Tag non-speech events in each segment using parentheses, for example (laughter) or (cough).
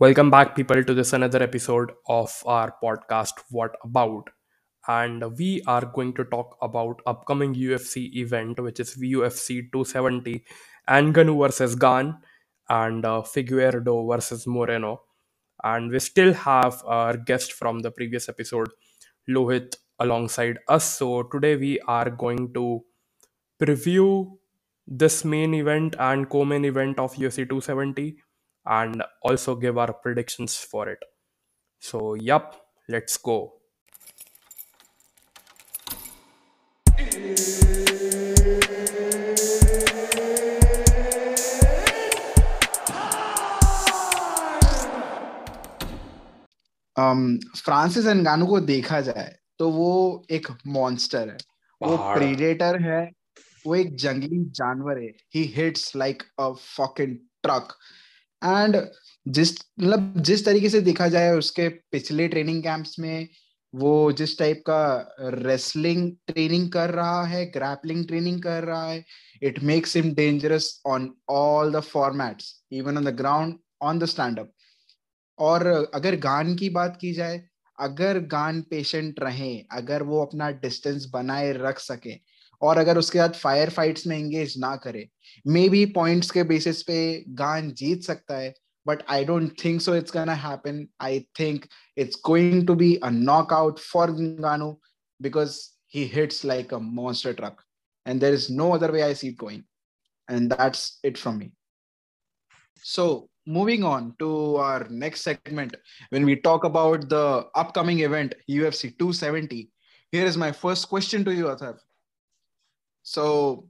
Welcome back, people, to this another episode of our podcast, What About? And we are going to talk about upcoming UFC event, which is UFC 270, Ngannou versus Gane, and uh, Figueiredo versus Moreno. And we still have our guest from the previous episode, Lohit, alongside us. So today we are going to preview this main event and co-main event of UFC 270 and also give our predictions for it. So, yup, let's go. Francis Ngannou को देखा जाए तो वो एक monster है वो predator है वो एक जंगली जानवर है ही hits like a fucking truck and जिस मतलब जिस तरीके से देखा जाए उसके पिछले ट्रेनिंग कैंप्स में, वो जिस टाइप का रेसलिंग ट्रेनिंग कर रहा है ग्रैपलिंग ट्रेनिंग कर रहा है it makes him dangerous on all the formats even on the ground on the stand up और अगर गान की बात की जाए, अगर गान पेशेंट रहे, अगर वो अपना डिस्टेंस बनाए रख सके और अगर उसके साथ फायर फाइट्स में एंगेज ना करे मे बी पॉइंट्स के बेसिस पे गान जीत सकता है but I don't think so it's gonna happen I think it's going to be a knockout for Ngannou because he hits like a monster truck and there is no other way I see going and that's it from me so moving on to our next segment. When we talk about the upcoming event ufc 270 here is my first question to you, athar. So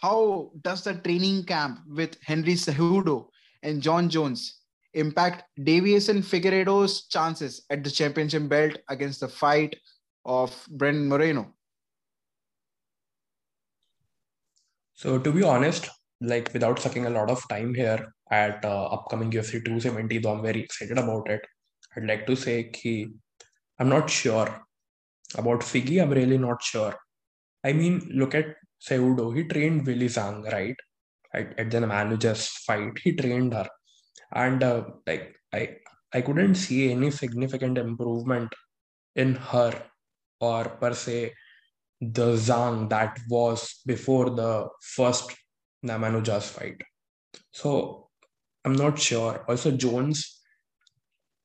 how does the training camp with henry cejudo and jon jones impact Deiveson Figueiredo's chances at the championship belt against the fight of Brandon Moreno? So, to be honest, like without sucking a lot of time here at uh, upcoming UFC 270, though I'm very excited about it, I'd like to say ki I'm not sure about Figgy. I'm really not sure. I mean, look at Cejudo. He trained Weili Zhang, right? At, at the Namajunas fight, he trained her, and uh, like I, I couldn't see any significant improvement in her or per se the Zhang that was before the first Namajunas fight. So I'm not sure. Also, Jones,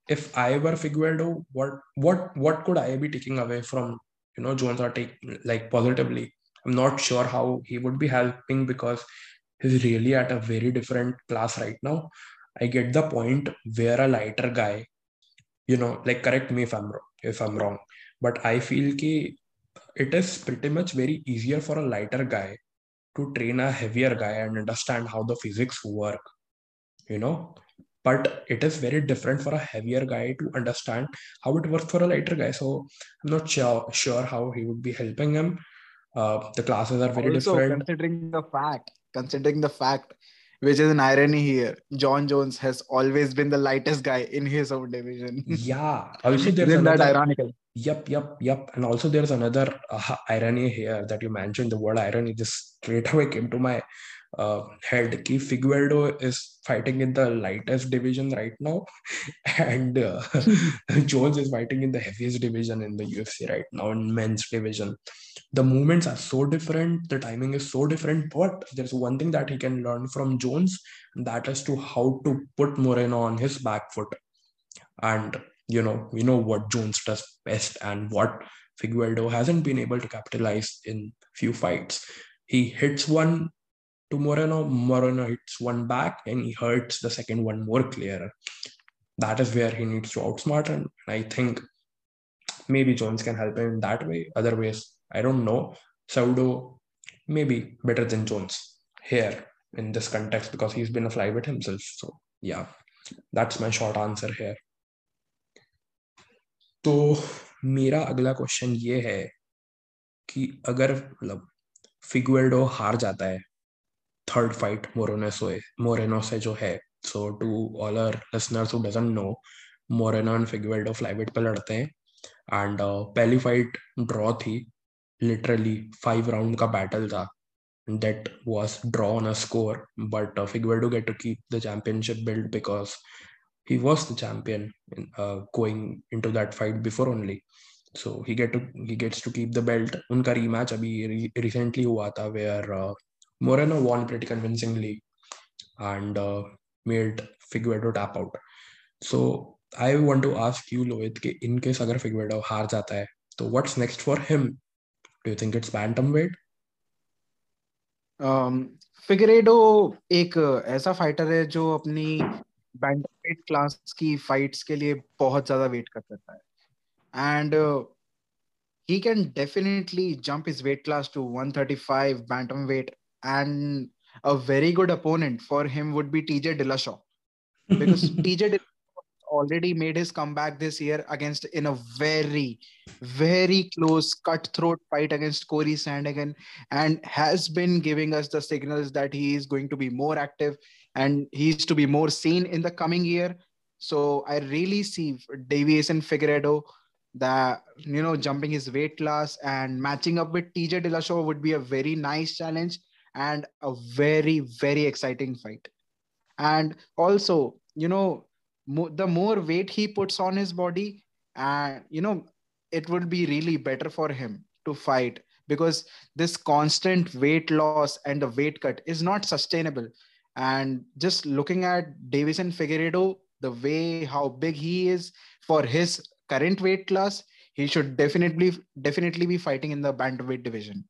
if I were Figueiredo, what what what could I be taking away from you know Jones or take like positively? I'm not sure how he would be helping because he's really at a very different class right now. I get the point where a lighter guy, you know, like correct me if I'm wrong, if I'm wrong, but I feel ki it is pretty much very easier for a lighter guy to train a heavier guy and understand how the physics work you know. But it is very different for a heavier guy to understand how it works for a lighter guy. So i'm not sure sure how he would be helping him uh, the classes are very also, different considering the fact, considering the fact, which is an irony here, Jon Jones has always been the lightest guy in his own division. yeah also (laughs) there's Isn't that another ironical? Yep, yep, yep. And also, there's another uh, irony here that you mentioned. The word irony just straight away came to my uh, head. Ki Figueiredo is fighting in the lightest division right now, (laughs) and uh, (laughs) Jones is fighting in the heaviest division in the UFC right now, in men's division. The movements are so different, the timing is so different, but there's one thing that he can learn from Jones, that is to how to put Moreno on his back foot. And you know, we know what Jones does best and what Figueiredo hasn't been able to capitalize in few fights. He hits one to Moreno, Moreno hits one back, and he hurts the second one more clearer. That is where he needs to outsmart him. And I think maybe Jones can help him in that way. Otherwise, I don't know. Saudo maybe better than Jones here in this context because he's been a flyweight himself. So yeah, that's my short answer here. तो मेरा अगला question ये है कि अगर मतलब फिगुएडो हार जाता है थर्ड फाइट मोरेनो से जो है so to all our listeners who doesn't know Moreno and Figueiredo flyweight पे लड़ते हैं एंड uh, पहली फाइट ड्रॉ थी लिटरली फाइव राउंड का बैटल था that was draw on a score but uh, Figueredo get to keep the championship belt because he was the champion in, uh, going into that fight before only. So he get to he gets to keep the belt. Unka rematch re- recently hua tha where uh, Moreno won pretty convincingly and uh, made Figueredo tap out. So I want to ask you, Lohit, कि in case अगर Figueredo हार जाता है, तो what's next for him? Do you think it's bantamweight? Um, Figueiredo एक ऐसा fighter है जो अपनी बैंडवेट क्लास की फाइट्स के लिए बहुत ज़्यादा वेट कर सकता है and he can definitely jump his weight class to 135 bantamweight and a very good opponent for him would be TJ Dillashaw because (laughs) TJ already made his comeback this year against in a very, very close cutthroat fight against Corey Sandhagen and has been giving us the signals that he is going to be more active and he's to be more seen in the coming year. So I really see Deiveson Figueiredo that you know jumping his weight class and matching up with TJ Dillashaw would be a very nice challenge and a very very exciting fight. And also, you know, mo- the more weight he puts on his body and you know it would be really better for him to fight because this constant weight loss and the weight cut is not sustainable and just looking at Deiveson Figueiredo the way how big he is for his current weight class he should definitely definitely be fighting in the bantamweight division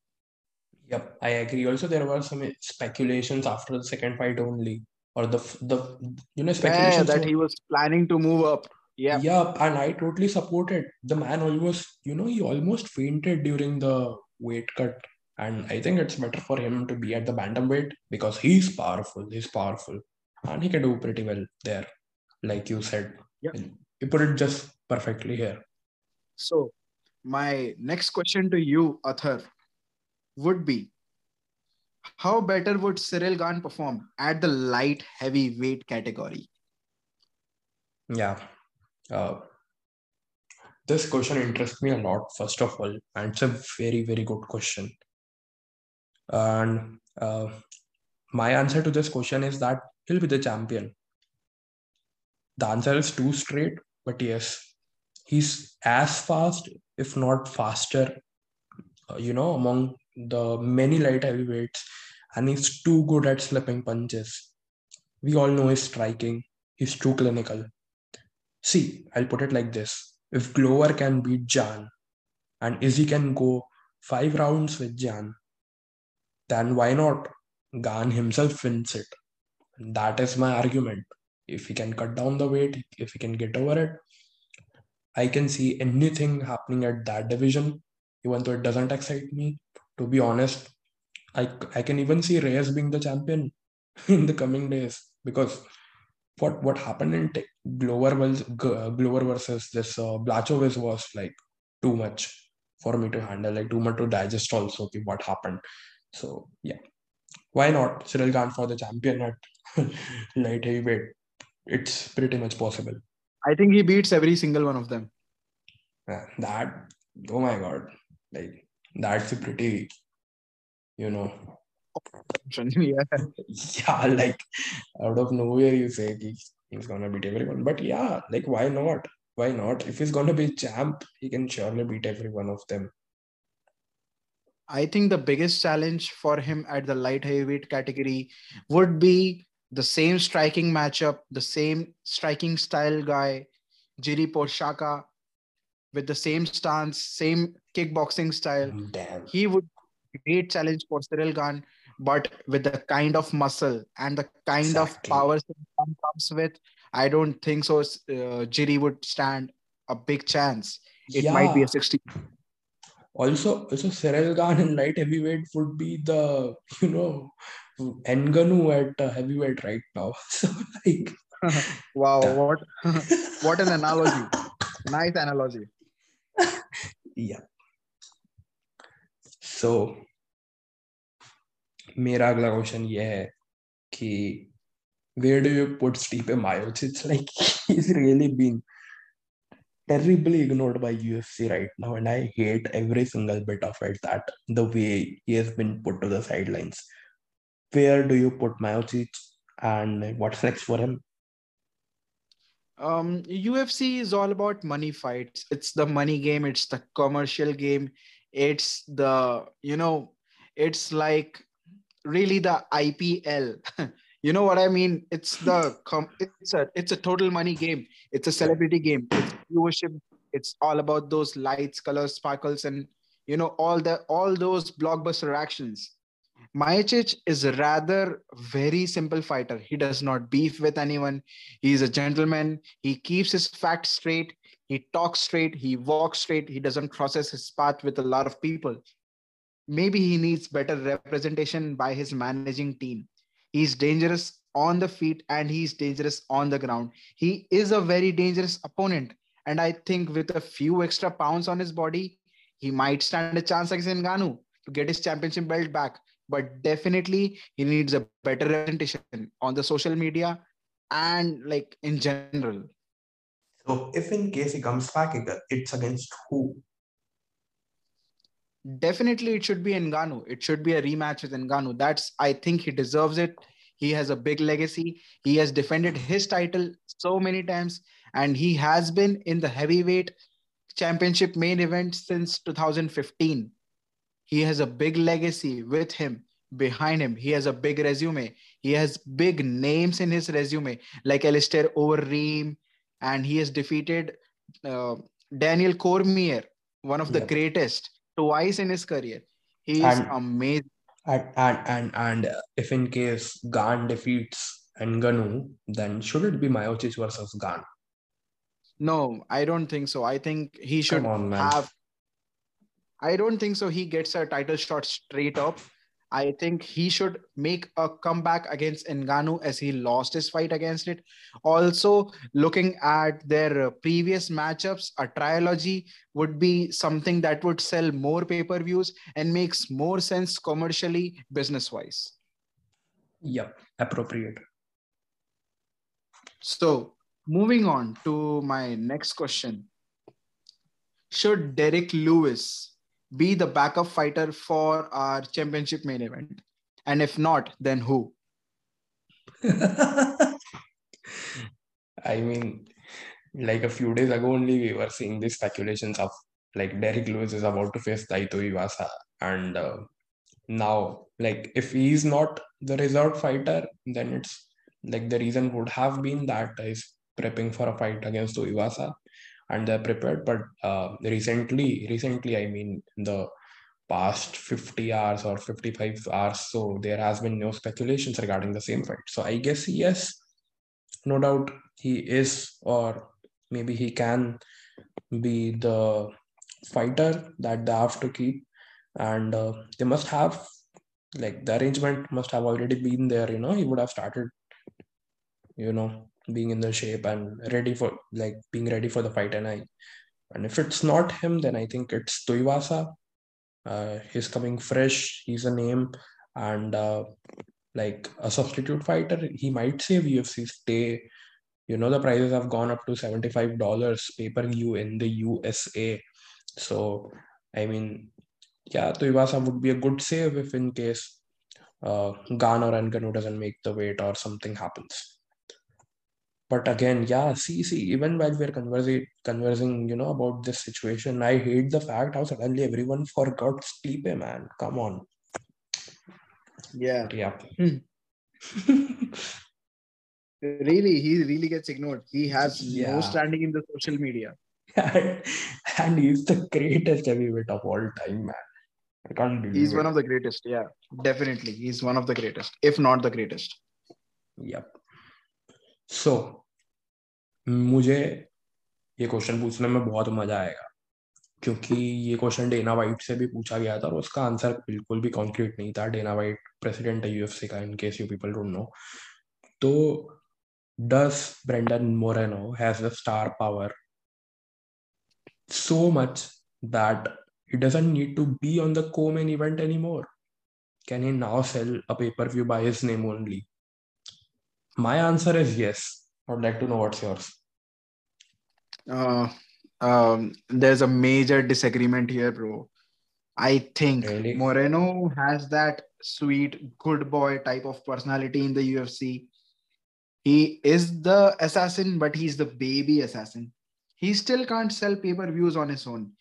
Yep, I agree. Also, there were some speculations after the second fight only or the the you know speculation yeah, that he was planning to move up. Yeah. Yeah, and I totally supported the man. Almost you know he almost fainted during the weight cut, and I think it's better for him to be at the bantamweight because he's powerful. He's powerful, and he can do pretty well there, like you said. Yeah. You put it just perfectly here. So, my next question to you, Athar, would be how better would Cyril Gane perform at the light heavyweight category? Yeah. Uh, this question interests me a lot, first of all, and it's a very, very good question. And uh, my answer to this question is that he'll be the champion. The answer is too straight, but yes, he's as fast, if not faster, uh, you know, among the many light heavyweights, and he's too good at slipping punches. We all know his striking, he's too clinical. See, I'll put it like this if Glover can beat Jan and Izzy can go five rounds with Jan, then why not? Gane himself wins it. That is my argument. If he can cut down the weight, if he can get over it, I can see anything happening at that division, even though it doesn't excite me. To be honest, I, I can even see Reyes being the champion (laughs) in the coming days because what what happened in te- Glover was Glover versus this uh, Blachowicz was like too much for me to handle, like too much to digest. Also, okay, what happened? So yeah, why not Cyril Gane for the champion at (laughs) light heavyweight? It's pretty much possible. I think he beats every single one of them. Yeah, that oh my god, like that's a pretty, you know, (laughs) yeah. yeah, like out of nowhere you say he's, gonna beat everyone. But yeah, like why not? Why not? If he's gonna be champ, he can surely beat every one of them. I think the biggest challenge for him at the light heavyweight category would be the same striking matchup, the same striking style guy, Jiri Prochazka, with the same stance, same kickboxing style. Damn. He would great challenge for Cyril Gane, but with the kind of muscle and the kind exactly. of power that comes with, I don't think so. Uh, Jiri would stand a big chance. It yeah. might be a 60. Also, also Cyril Gane in light heavyweight would be the you know Ngannou at uh, heavyweight right now. (laughs) So like, (laughs) wow, what (laughs) what an analogy! nice analogy. yeah. So मेरा अगला question ये है कि where do you put Stipe Miocic? It's like (laughs) he's really been terribly ignored by UFC right now, and I hate every single bit of it. That the way he has been put to the sidelines. Where do you put Miocic, and what's next for him? um ufc is all about money fights it's the money game it's the commercial game it's the you know it's like really the ipl (laughs) you know what i mean it's the com- it's a it's a total money game it's a celebrity game it's viewership it's all about those lights colors sparkles and you know all the all those blockbuster actions Miocic is a rather very simple fighter. He does not beef with anyone. He's a gentleman. He keeps his facts straight. He talks straight. He walks straight. He doesn't crosses his path with a lot of people. Maybe he needs better representation by his managing team. He's dangerous on the feet and he's dangerous on the ground. He is a very dangerous opponent. And I think with a few extra pounds on his body, he might stand a chance against Ngannou to get his championship belt back but definitely he needs a better representation on the social media and like in general so if in case he comes back it's against who definitely it should be Ngannou. It should be a rematch with Ngannou. That's I think he deserves it. He has a big legacy. He has defended his title so many times, and he has been in the heavyweight championship main event since 2015 he has a big legacy with him behind him. He has a big resume. He has big names in his resume, like Alistair Overeem, and he has defeated uh, Daniel Cormier, one of the greatest, twice in his career. He is and, amazing. And, and and and if in case Gane defeats Ngannou, then should it be Miocic versus Gane? No, I don't think so. I think he should on, have I don't think so. He gets a title shot straight up. I think he should make a comeback against Ngannou as he lost his fight against it. Also, looking at their previous matchups, a trilogy would be something that would sell more pay per views and makes more sense commercially, business wise. Yep, appropriate. So, moving on to my next question Should Derrick Lewis be the backup fighter for our championship main event? And if not, then who? (laughs) I mean, like a few days ago only, we were seeing these speculations of like Derrick Lewis is about to face Tai Tuivasa. And uh, now, like, if he's not the reserve fighter, then it's like the reason would have been that he's prepping for a fight against Tuivasa and they're prepared but uh, recently recently i mean in the past 50 hours or 55 hours so there has been no speculations regarding the same fight. So i guess yes no doubt he is or maybe he can be the fighter that they have to keep. And uh, they must have like the arrangement must have already been there you know he would have started you know being in the shape and ready for like being ready for the fight. And I and if it's not him, then I think it's Tuivasa. Uh, he's coming fresh. He's a name and uh, like a substitute fighter. He might save UFC stay. You know the prices have gone up to seventy five dollars pay per view in the USA. So I mean, yeah, Tuivasa would be a good save if in case uh, Gane or Ngannou doesn't make the weight or something happens but again yeah see see even while we're conversing conversing you know about this situation i hate the fact how suddenly everyone forgot Stipe man? Come on. Yeah. Yeah. Hmm. (laughs) really he really gets ignored. He has yeah. no standing in the social media. (laughs) And he's the greatest heavyweight of all time man. I can't believe he's it. one of the greatest yeah. Definitely he's one of the greatest if not the greatest. Yep. So मुझे ये question पूछने में बहुत मज़ा आएगा, क्योंकि ये question Dana white से भी पूछा गया था और उसका आंसर बिल्कुल भी कॉन्क्रीट नहीं था। डेना वाइट प्रेसिडेंट है यूएफसी का in case you people don't know तो does Brandon Moreno has a star power so much that he doesn't need to be on the co main event anymore can he now sell a pay per view by his name only my answer is yes I would like to know what's yours Uh, um, there's a major disagreement here, bro. I think really? Moreno has that sweet, good boy type of personality in the UFC. he is the assassin, but he's the baby assassin. He still can't sell pay per views on his own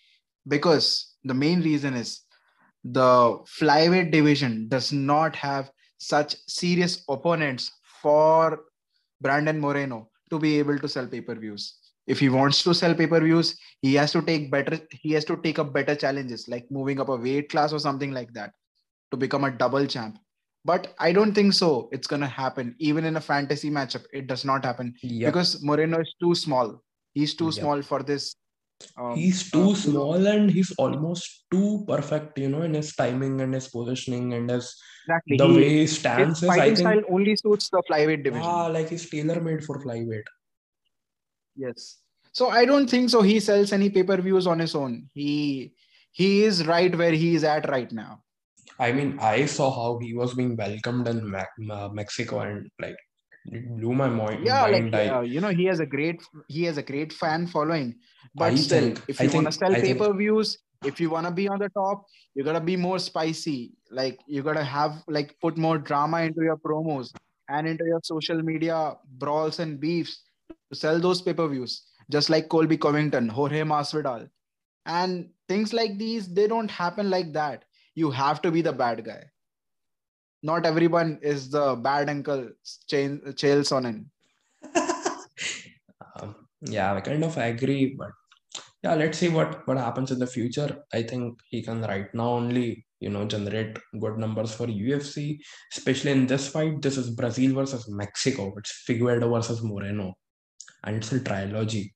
because the main reason is the flyweight division does not have such serious opponents for Brandon Moreno to be able to sell pay per views. If he wants to sell pay per views, he has to take better. He has to take up better challenges, like moving up a weight class or something like that, to become a double champ. But I don't think so. It's gonna happen. Even in a fantasy matchup, it does not happen Yep. because Moreno is too small. He's too Yep. small for this. um, he's too uh, small and he's almost too perfect, you know, in his timing and his positioning and his Exactly. the He- way he his stands is I fighting think style only suits the flyweight division. ah, like he's tailor made for flyweight. Yes. So I don't think so. He sells any pay per views on his own. He he is right where he is at right now. I mean, I saw how he was being welcomed in Mexico and like it blew my mind. Yeah, like mind. I, uh, you know, he has a great he has a great fan following. But I still, think- if you want to sell I pay per views, if you want to be on the top, you gotta be more spicy. Like you gotta have like put more drama into your promos and into your social media brawls and beefs to sell those pay per views. Just like Colby Covington, Jorge Masvidal, and things like these, they don't happen like that. You have to be the bad guy. Not everyone is the bad uncle Chael Sonnen. (laughs) um, yeah, I kind of agree, but yeah, let's see what what happens in the future. I think he can right now only you know generate good numbers for UFC, especially in this fight. This is Brazil versus Mexico. It's Figueiredo versus Moreno, and it's a trilogy.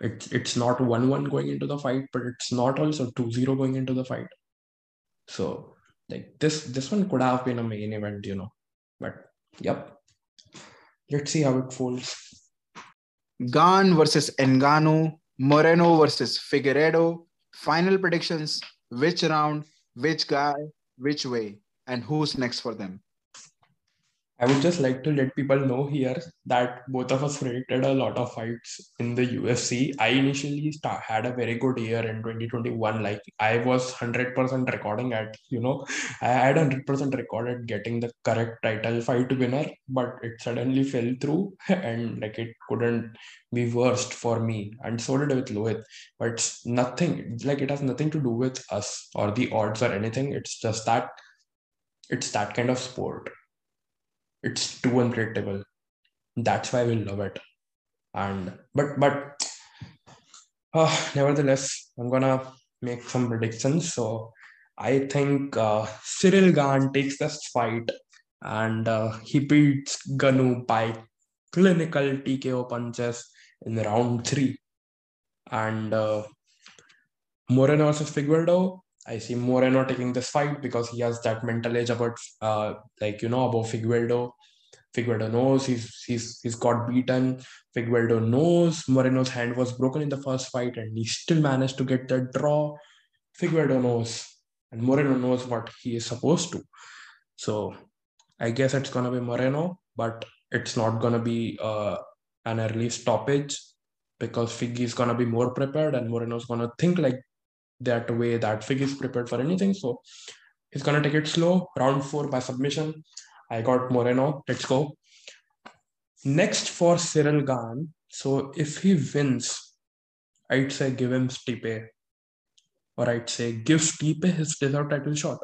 It's it's not one one going into the fight, but it's not also 2-0 going into the fight. So like this this one could have been a main event, you know. But yep. Let's see how it folds. Gane versus Ngannou, Moreno versus Figueiredo. Final predictions which round, which guy, which way, and who's next for them. I would just like to let people know here that both of us predicted a lot of fights in the UFC. I initially start, had a very good year in 2021. Like I was 100% recording at, you know, I had 100% recorded getting the correct title fight winner, but it suddenly fell through (laughs) and like it couldn't be worst for me. And so did with Lohit. But it's nothing, like it has nothing to do with us or the odds or anything. It's just that it's that kind of sport it's too unpredictable. That's why we love it. And but but uh, nevertheless i'm gonna make some predictions. So i think uh, cyril Gane takes this fight and uh, he beats Ngannou by clinical tko punches in round three. And uh, moreno versus figueiredo I see Moreno taking this fight because he has that mental edge about, uh, like you know, about Figueiredo. Figueiredo knows he's he's he's got beaten. Figueiredo knows Moreno's hand was broken in the first fight, and he still managed to get that draw. Figueiredo knows, and Moreno knows what he is supposed to. So, I guess it's gonna be Moreno, but it's not gonna be uh, an early stoppage because Figgy is gonna be more prepared, and Moreno's gonna think like that way that Fig is prepared for anything. So he's gonna take it slow. Round four by submission. I got Moreno. Let's go. Next for Cyril Gane. So if he wins, I'd say give him Stipe. Or I'd say give Stipe his deserved title shot.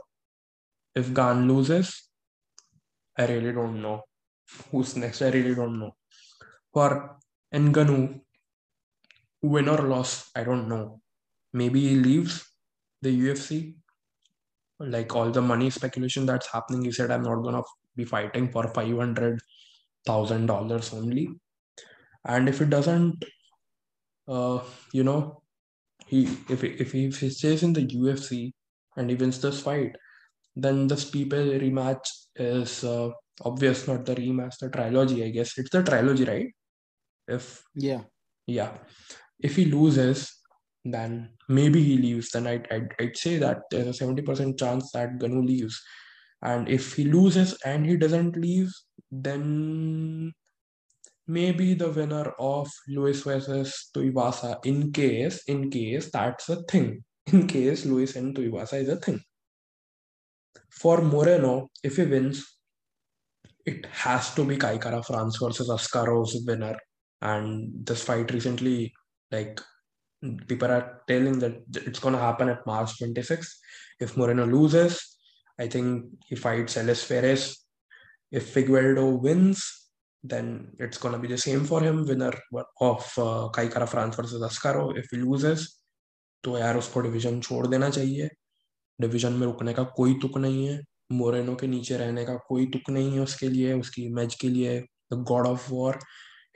If Gane loses, I really don't know. Who's next? I really don't know. For Ngannou, win or loss, I don't know maybe he leaves the UFC. Like all the money speculation that's happening, he said, I'm not gonna be fighting for five hundred thousand dollars only. And if it doesn't, uh, you know, he if if he, if he stays in the UFC and he wins this fight, then the Stipe rematch is uh, obvious, not the rematch, the trilogy. I guess it's the trilogy, right? If Yeah. yeah, if he loses, then maybe he leaves. Then I'd, I'd, I'd say that there's a 70% chance that Ngannou leaves. And if he loses and he doesn't leave, then maybe the winner of Lewis versus Tuivasa, in case, in case that's a thing. (laughs) In case Lewis and Tuivasa is a thing. For Moreno, if he wins, it has to be Kai Kara-France versus Askarov's winner. And this fight recently, like people are telling that it's going to happen at March 26. If Moreno loses, I think he fights Ellis Ferres. If Figueiredo wins, then it's going to be the same for him, winner of uh, Kai Kara-France versus Ascaro. If he loses, तो यार उसको division छोड़ देना चाहिए division में रुकने का कोई तुक नहीं है मोरेनो के नीचे रहने का कोई तुक नहीं है उसके लिए उसकी मैच के लिए the God of War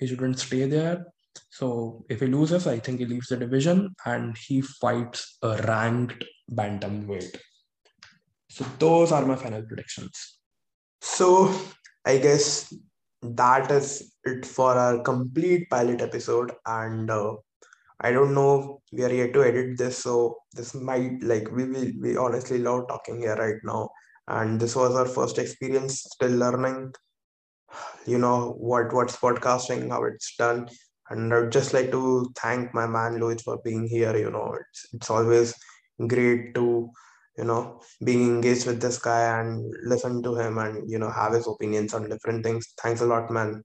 he shouldn't stay there so if he loses, I think he leaves the division and he fights a ranked bantamweight. So those are my final predictions. So I guess that is it for our complete pilot episode. And uh, I don't know, we are yet to edit this, so this might like we will we honestly love talking here right now. And this was our first experience, still learning, you know, what what's podcasting, how it's done. And I'd just like to thank my man Louis for being here. You know, it's it's always great to you know being engaged with this guy and listen to him and you know have his opinions on different things. Thanks a lot, man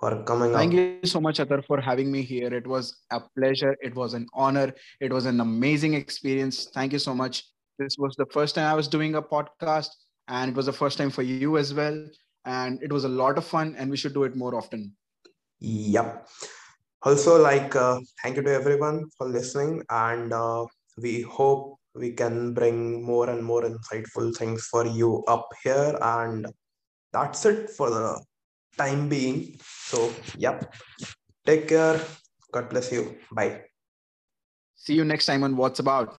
for coming Thank you so much, Athar, for having me here. It was a pleasure. It was an honor. It was an amazing experience. Thank you so much. This was the first time I was doing a podcast, and it was the first time for you as well. And it was a lot of fun, and we should do it more often. Yep. Also, like, uh, thank you to everyone for listening, and uh, we hope we can bring more and more insightful things for you up here. And that's it for the time being. So, yep. Take care. God bless you. Bye. See you next time on What's About.